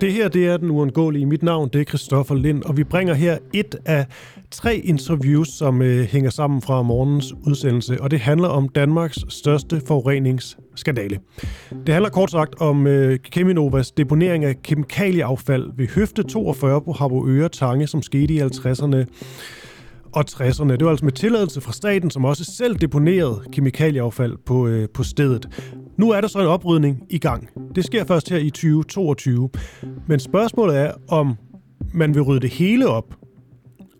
Det her det er den uundgåelige. Mit navn det er Christoffer Lind, og vi bringer her et af tre interviews, som øh, hænger sammen fra morgens udsendelse, og det handler om Danmarks største forureningsskandale. Det handler kort sagt om øh, Keminovas deponering af kemikalieaffald ved Høfte 42 på Harboøre Tange, som skete i 50'erne og 60'erne. Det var altså med tilladelse fra staten, som også selv deponerede kemikalieaffald på, øh, på stedet. Nu er der så en oprydning i gang. Det sker først her i 2022. Men spørgsmålet er, om man vil rydde det hele op,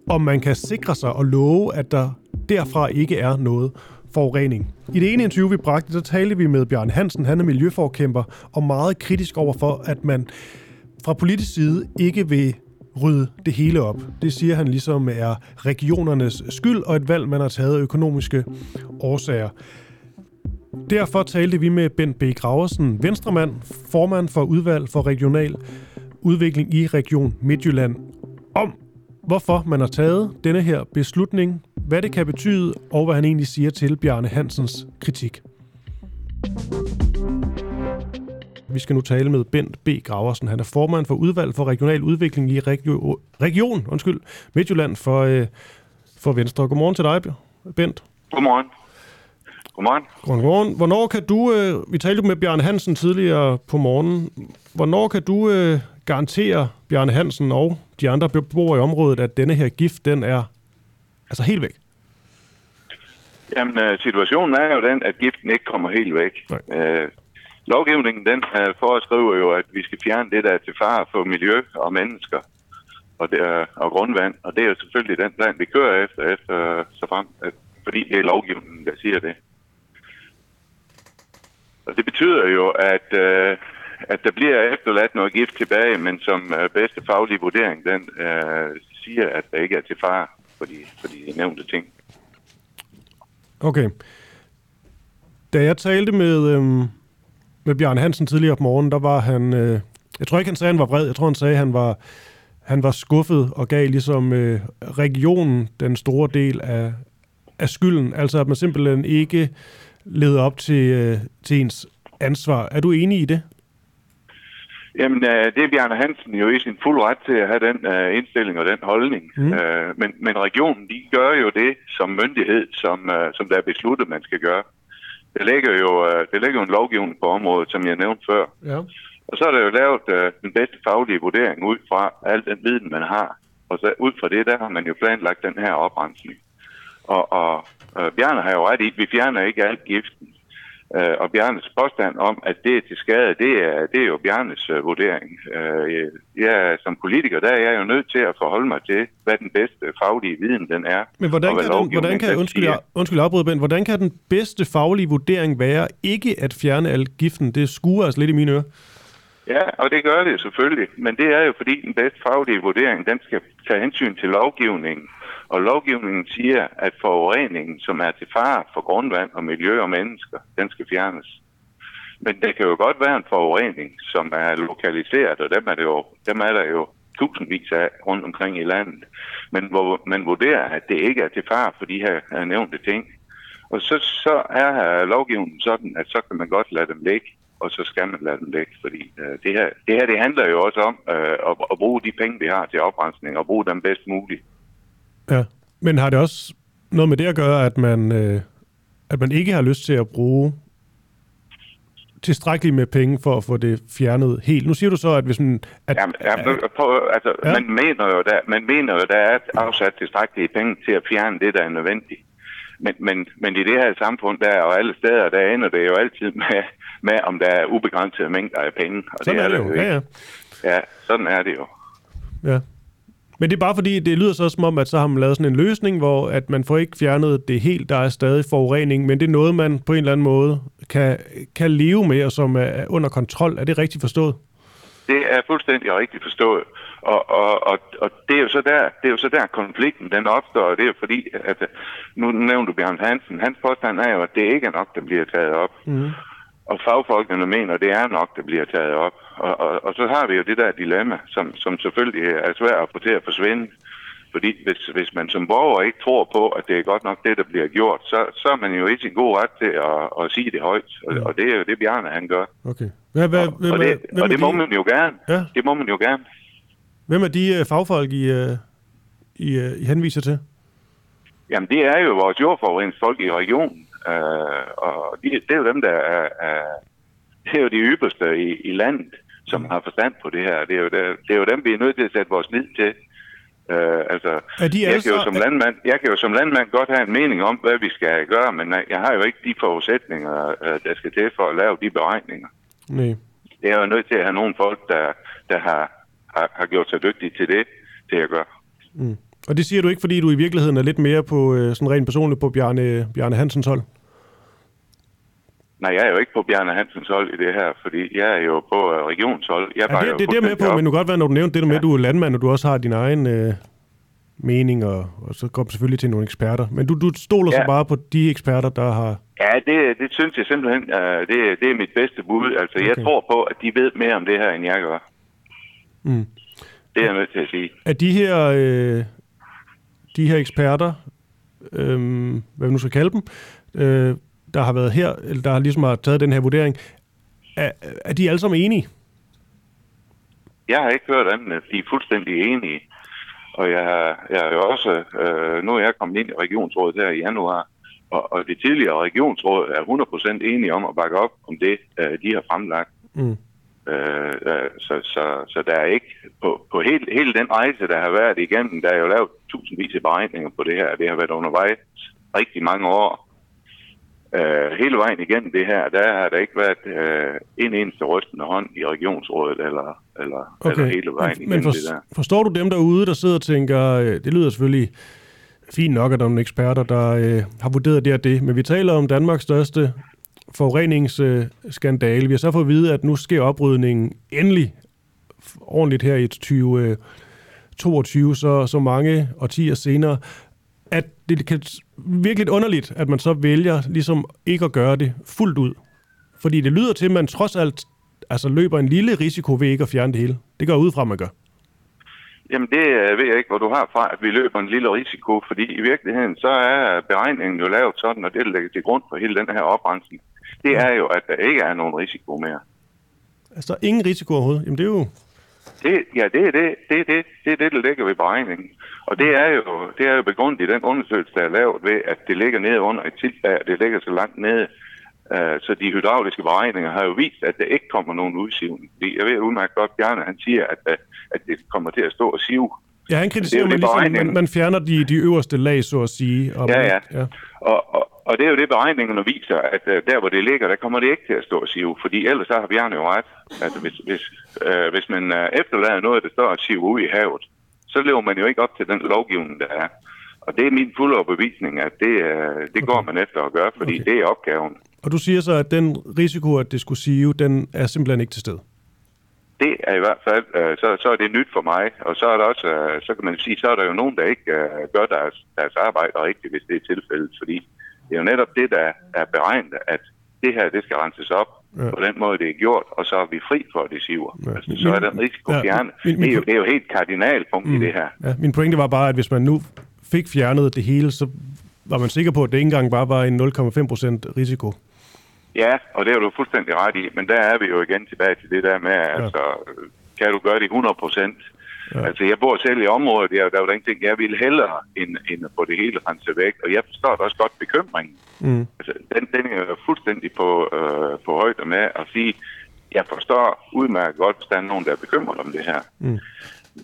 om man kan sikre sig og love, at der derfra ikke er noget forurening. I det ene interview, vi bragte, der talte vi med Bjørn Hansen, han er miljøforkæmper, og meget kritisk over for, at man fra politisk side ikke vil rydde det hele op. Det siger han ligesom er regionernes skyld og et valg, man har taget af økonomiske årsager. Derfor talte vi med Bent B. Graversen, venstremand, formand for udvalg for regional udvikling i Region Midtjylland, om hvorfor man har taget denne her beslutning, hvad det kan betyde, og hvad han egentlig siger til Bjarne Hansens kritik. Vi skal nu tale med Bent B. Graversen. Han er formand for udvalg for regional udvikling i regio- region undskyld, Midtjylland for, øh, for Venstre. Godmorgen til dig, Bent. Godmorgen. Godmorgen. Godmorgen. Hvornår kan du, øh, vi talte med Bjarne Hansen tidligere på morgen, hvornår kan du øh, garantere Bjarne Hansen og de andre beboere i området, at denne her gift, den er altså helt væk? Jamen, øh, situationen er jo den, at giften ikke kommer helt væk. Øh, lovgivningen, den øh, foreskriver jo, at vi skal fjerne det, der er til fare for miljø og mennesker og, det, er, og grundvand. Og det er jo selvfølgelig den plan, vi kører efter, efter øh, så frem, at, fordi det er lovgivningen, der siger det. Og det betyder jo, at, øh, at der bliver efterladt noget gift tilbage, men som øh, bedste faglige vurdering, den øh, siger, at der ikke er til fare for de, for de nævnte ting. Okay. Da jeg talte med, øhm, med Bjørn Hansen tidligere på morgen, der var han... Øh, jeg tror ikke, han sagde, han var vred. Jeg tror, han sagde, han var, han var skuffet og gav ligesom øh, regionen den store del af, af skylden. Altså, at man simpelthen ikke levede op til, øh, til ens ansvar. Er du enig i det? Jamen, øh, det er Bjarne Hansen jo i sin fuld ret til at have den øh, indstilling og den holdning. Mm. Øh, men, men regionen, de gør jo det som myndighed, som, øh, som der er besluttet, man skal gøre. Det ligger jo, øh, det ligger jo en lovgivning på området, som jeg nævnte før. Ja. Og så er der jo lavet øh, den bedste faglige vurdering ud fra al den viden, man har. Og så ud fra det, der har man jo planlagt den her oprensning. Og, og øh, Bjarne har jo ret i, at vi fjerner ikke alt giften. Øh, og Bjarnes påstand om, at det er til skade, det er, det er jo Bjarnes øh, vurdering. Øh, jeg, som politiker, der er jeg jo nødt til at forholde mig til, hvad den bedste faglige viden den er. Men hvordan kan, den, hvordan kan undskyld, jeg, undskyld afbryde, Ben, hvordan kan den bedste faglige vurdering være ikke at fjerne al giften? Det skuer altså lidt i mine ører. Ja, og det gør det selvfølgelig. Men det er jo fordi den bedste faglige vurdering, den skal tage hensyn til lovgivningen. Og lovgivningen siger, at forureningen, som er til fare for grundvand og miljø og mennesker, den skal fjernes. Men det kan jo godt være en forurening, som er lokaliseret, og dem er, det jo, dem er der jo tusindvis af rundt omkring i landet. Men hvor man vurderer, at det ikke er til fare for de her nævnte ting. Og så, så er lovgivningen sådan, at så kan man godt lade dem ligge og så skal man lade dem ligge, fordi øh, det, her, det her det handler jo også om øh, at, at bruge de penge, vi har til oprensning, og bruge dem bedst muligt. Ja, men har det også noget med det at gøre, at man, øh, at man ikke har lyst til at bruge tilstrækkeligt med penge for at få det fjernet helt. Nu siger du så, at hvis man... At, Jamen, ja, på, altså, ja. man, mener jo, der, man mener jo, der er afsat tilstrækkelige penge til at fjerne det, der er nødvendigt. Men, men, men i det her samfund, der og alle steder, der ender det jo altid med, med om der er ubegrænsede mængder af penge. Og sådan det er, er det jo, ja, ja. Ja, sådan er det jo. Ja. Men det er bare fordi, det lyder så som om, at så har man lavet sådan en løsning, hvor at man får ikke fjernet det helt, der er stadig forurening, men det er noget, man på en eller anden måde kan, kan leve med, og som er under kontrol. Er det rigtigt forstået? Det er fuldstændig rigtigt forstået. Og, og, og, og det, er jo så der, det er jo så der konflikten den opstår, og det er jo fordi, at nu nævnte du Bjørn Hansen, hans påstand er jo, at det ikke er nok, der bliver taget op. Mm. Og fagfolkene mener, at det er nok, der bliver taget op. Og, og, og så har vi jo det der dilemma, som, som selvfølgelig er svært at få til at forsvinde. Fordi hvis, hvis man som borger ikke tror på, at det er godt nok det, der bliver gjort, så, så er man jo ikke i god ret til at, at sige det højt. Og, Mm. og det er jo det, Bjarne han gør. Okay. Hvad, hvad, Og, og det, hvem, og det må man jo gerne. Ja. Det må man jo gerne. Hvem er de øh, fagfolk, I, øh, I, øh, I henviser til? Jamen, det er jo vores jordforureningsfolk i regionen. Øh, og de, det er jo dem, der er, er det er jo de ypperste i, i landet, som har forstand på det her. Det er, jo der, det er jo dem, vi er nødt til at sætte vores lid til. Øh, altså, Er de jeg, kan jo som landmand, jeg kan jo som landmand godt have en mening om, hvad vi skal gøre, men jeg har jo ikke de forudsætninger, der skal til for at lave de beregninger. Nej. Det er jo nødt til at have nogle folk, der, der har, har, har gjort sig dygtige til det, det jeg gør. Mm. Og det siger du ikke, fordi du i virkeligheden er lidt mere på øh, sådan rent personligt på Bjarne, Bjarne Hansens hold? Nej, jeg er jo ikke på Bjarne Hansens hold i det her, fordi jeg er jo på øh, regionshold. Jeg Ja, det, det, det er med på, op. men du kan godt være, når du nævnte det der med, at du er landmand, og du også har din egen øh, mening, og, og så går du selvfølgelig til nogle eksperter. Men du, du stoler ja. så Ja. bare på de eksperter, der har... Ja, det, det synes jeg simpelthen, uh, det, det er mit bedste bud. Altså, okay. jeg tror på, at de ved mere om det her, end jeg gør. Mm. Det er jeg nødt til at sige. Er de her, øh, de her eksperter, øh, hvad vi nu skal kalde dem, øh, der har været her, eller der har ligesom har taget den her vurdering, er, er de alle sammen enige? Jeg har ikke hørt andet, at de er fuldstændig enige. Og jeg, har- jeg er jo også, øh, nu er jeg kommet ind i regionsrådet her i januar, og, og det tidligere regionsråd er 100% enige om at bakke op om det, øh, de har fremlagt. Mm. Øh, så, så, så der er ikke, på, på hele, hele den rejse, der har været igennem, der er jo lavet tusindvis af beregninger på det her, det har været undervejs rigtig mange år. Øh, hele vejen igennem det her, der har der ikke været øh, en eneste rystende hånd i regionsrådet, eller, eller, okay. eller hele vejen men, igennem men for, det der. forstår du dem derude, der sidder og tænker, øh, det lyder selvfølgelig fint nok, at der er nogle eksperter, der øh, har vurderet det og det, men vi taler om Danmarks største forureningsskandale. Vi har så fået at vide, at nu sker oprydningen endelig ordentligt her i 2022, så, så mange årtier senere, at det kan virkelig underligt, at man så vælger ligesom ikke at gøre det fuldt ud. Fordi det lyder til, at man trods alt altså løber en lille risiko ved ikke at fjerne det hele. Det går ud fra, man gør. Jamen det øh, ved jeg ikke, hvor du har fra, at vi løber en lille risiko, fordi i virkeligheden så er beregningen jo lavet sådan, og det ligger til grund for hele den her oprensning, det er jo, at der ikke er nogen risiko mere. Altså, der er ingen risiko overhovedet. Jamen, det er jo... Det, ja, det er det, det, er det, det er det, der ligger ved beregningen. Og det er jo, det er jo begrundet i den undersøgelse, der er lavet ved, at det ligger nede under et tiltag, og det ligger så langt nede. Uh, så de hydrauliske beregninger har jo vist, at der ikke kommer nogen udsivning. Jeg ved udmærket godt, Bjarne han siger, at, uh, at det kommer til at stå og sive. Ja, han kritiserer, er at man, ligesom, man, man fjerner de, de øverste lag, så at sige. Og Ja, ja. ja. Og, og, og det er jo det, beregningerne viser, at uh, der, hvor det ligger, der kommer det ikke til at stå og sive. Fordi ellers så har Bjarne jo ret. Altså, hvis, hvis, uh, hvis man uh, efterlader noget, der står og sive ud i havet, så lever man jo ikke op til den lovgivning, der er. Og det er min fulde overbevisning, at det, uh, det går man efter at gøre, fordi Okay. okay. det er opgaven. Og du siger så, at den risiko, at det skulle sive, den er simpelthen ikke til stede. Det er i hvert fald, øh, så, så er det nyt for mig, og så er der også, øh, så kan man sige, så er der jo nogen, der ikke øh, gør deres, deres arbejde rigtigt, hvis det er tilfældet, fordi det er jo netop det, der er beregnet, at det her, det skal renses op Ja. på den måde, det er gjort, og så er vi fri for, at det siver. Ja. Altså, så er den risiko Ja, fjernet. min- min- Det, er jo, det er jo helt kardinalpunkt mm. i det her. Ja, min pointe var bare, at hvis man nu fik fjernet det hele, så var man sikker på, at det ikke engang bare var en 0,5% risiko. Ja, og det er du fuldstændig ret i, men der er vi jo igen tilbage til det der med, ja. altså, kan du gøre det 100 procent? Ja. Altså, jeg bor selv i området, jeg, der var der ingenting, jeg ville hellere end, end at få det hele renset væk, og jeg forstår også godt bekymringen. Mm. Altså, den, den er jo fuldstændig på, øh, på højde med at sige, jeg forstår udmærket godt, hvis der er nogen, der er bekymret om det her. Mm.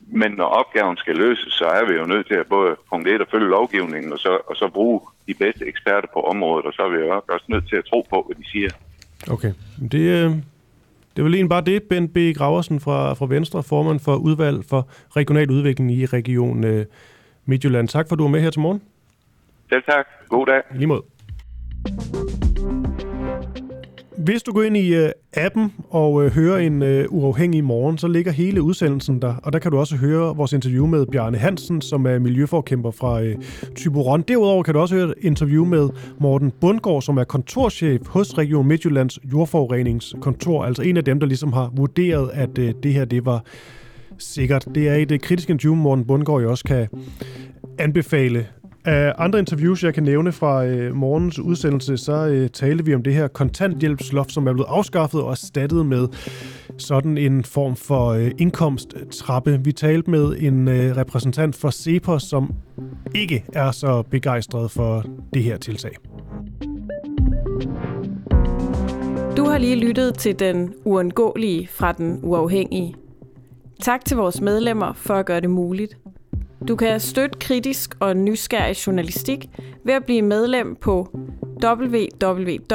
Men når opgaven skal løses, så er vi jo nødt til at både punkt 1 at følge lovgivningen, og så, og så bruge de bedste eksperter på området, og så er vi jo også nødt til at tro på, hvad de siger. Okay. Det, øh, det er vel egentlig bare det, Bent B. Graversen fra, fra Venstre, formand for udvalg for regional udvikling i Region øh, Midtjylland. Tak for, at du var med her til morgen. Selv tak. God dag. I lige måde. Hvis du går ind i øh, appen og øh, hører en øh, uafhængig morgen, så ligger hele udsendelsen der, og der kan du også høre vores interview med Bjarne Hansen, som er miljøforkæmper fra øh, Tyboron. Derudover kan du også høre et interview med Morten Bundgaard, som er kontorchef hos Region Midtjyllands jordforureningskontor, altså en af dem, der ligesom har vurderet, at øh, det her det var sikkert. Det er et øh, kritisk interview, Morten Bundgaard jo også kan anbefale. Af andre interviews, jeg kan nævne fra øh, morgens udsendelse, så øh, talte vi om det her kontanthjælpsloft, som er blevet afskaffet og erstattet med sådan en form for øh, indkomsttrappe. Vi talte med en øh, repræsentant for CEPOS, som ikke er så begejstret for det her tiltag. Du har lige lyttet til den uundgåelige fra den uafhængige. Tak til vores medlemmer for at gøre det muligt. Du kan støtte kritisk og nysgerrig journalistik ved at blive medlem på www.duah.dk.